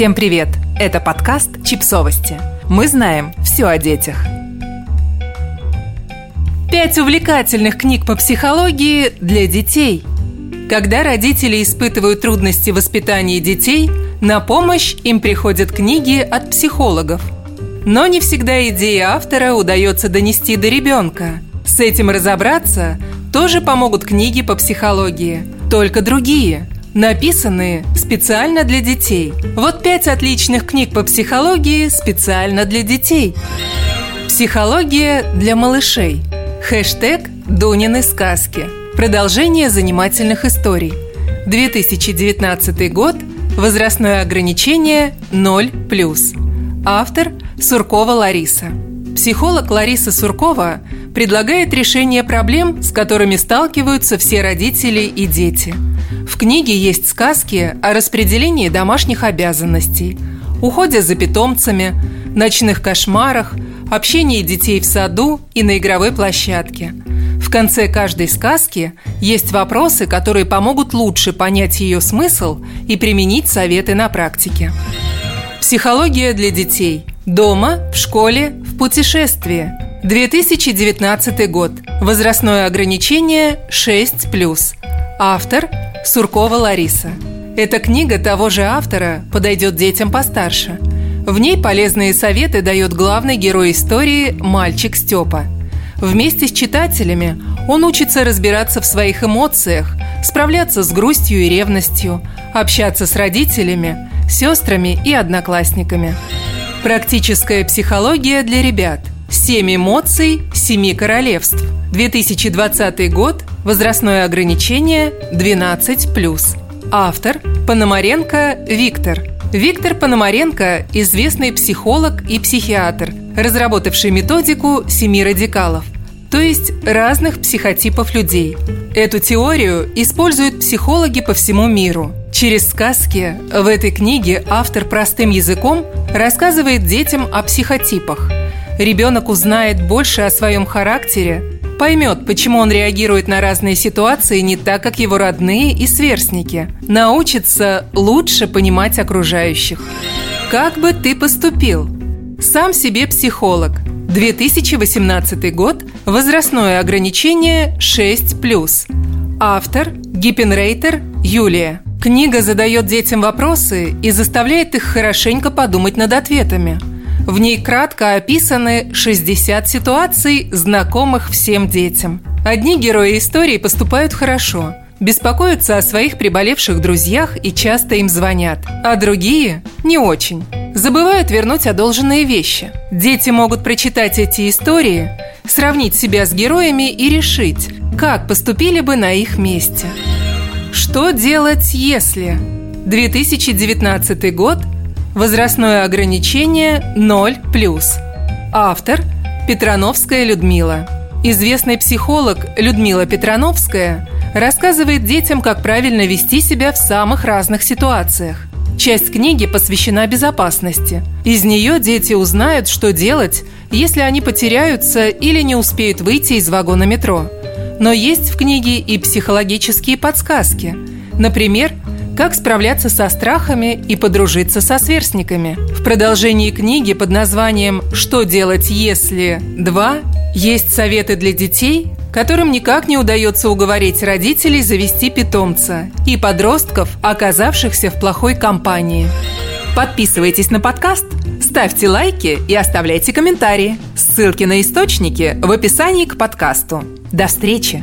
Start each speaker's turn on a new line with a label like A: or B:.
A: Всем привет! Это подкаст «Чипсовости». Мы знаем все о детях. Пять увлекательных книг по психологии для детей. Когда родители испытывают трудности в воспитании детей, на помощь им приходят книги от психологов. Но не всегда идеи автора удается донести до ребенка. С этим разобраться тоже помогут книги по психологии, только другие – написанные специально для детей. Вот пять отличных книг по психологии специально для детей. Психология для малышей. Хэштег «Дунины сказки». Продолжение занимательных историй. 2019 год. Возрастное ограничение 0+. Автор Суркова Лариса. Психолог Лариса Суркова предлагает решение проблем, с которыми сталкиваются все родители и дети. В книге есть сказки о распределении домашних обязанностей, уходе за питомцами, ночных кошмарах, общении детей в саду и на игровой площадке. В конце каждой сказки есть вопросы, которые помогут лучше понять ее смысл и применить советы на практике. Психология для детей. Дома, в школе, в путешествии – 2019 год. Возрастное ограничение 6+. Автор Суркова Лариса. Эта книга того же автора подойдет детям постарше. В ней полезные советы дает главный герой истории мальчик Степа. Вместе с читателями он учится разбираться в своих эмоциях, справляться с грустью и ревностью, общаться с родителями, сестрами и одноклассниками. Практическая психология для ребят – «Семь эмоций семи королевств». 2020 год. Возрастное ограничение 12+. Автор – Пономаренко Виктор. Виктор Пономаренко – известный психолог и психиатр, разработавший методику семи радикалов, то есть разных психотипов людей. Эту теорию используют психологи по всему миру. Через сказки в этой книге автор простым языком рассказывает детям о психотипах – ребенок узнает больше о своем характере, поймет, почему он реагирует на разные ситуации не так, как его родные и сверстники, научится лучше понимать окружающих. Как бы ты поступил? Сам себе психолог. 2018 год. Возрастное ограничение 6+. Автор – Гиппенрейтер Юлия. Книга задает детям вопросы и заставляет их хорошенько подумать над ответами – в ней кратко описаны 60 ситуаций, знакомых всем детям. Одни герои истории поступают хорошо, беспокоятся о своих приболевших друзьях и часто им звонят, а другие – не очень. Забывают вернуть одолженные вещи. Дети могут прочитать эти истории, сравнить себя с героями и решить, как поступили бы на их месте. Что делать, если? 2019 год – Возрастное ограничение 0+. Автор – Петрановская Людмила. Известный психолог Людмила Петрановская рассказывает детям, как правильно вести себя в самых разных ситуациях. Часть книги посвящена безопасности. Из нее дети узнают, что делать, если они потеряются или не успеют выйти из вагона метро. Но есть в книге и психологические подсказки. Например, как справляться со страхами и подружиться со сверстниками. В продолжении книги под названием «Что делать, если…» 2 есть советы для детей, которым никак не удается уговорить родителей завести питомца и подростков, оказавшихся в плохой компании. Подписывайтесь на подкаст, ставьте лайки и оставляйте комментарии. Ссылки на источники в описании к подкасту. До встречи!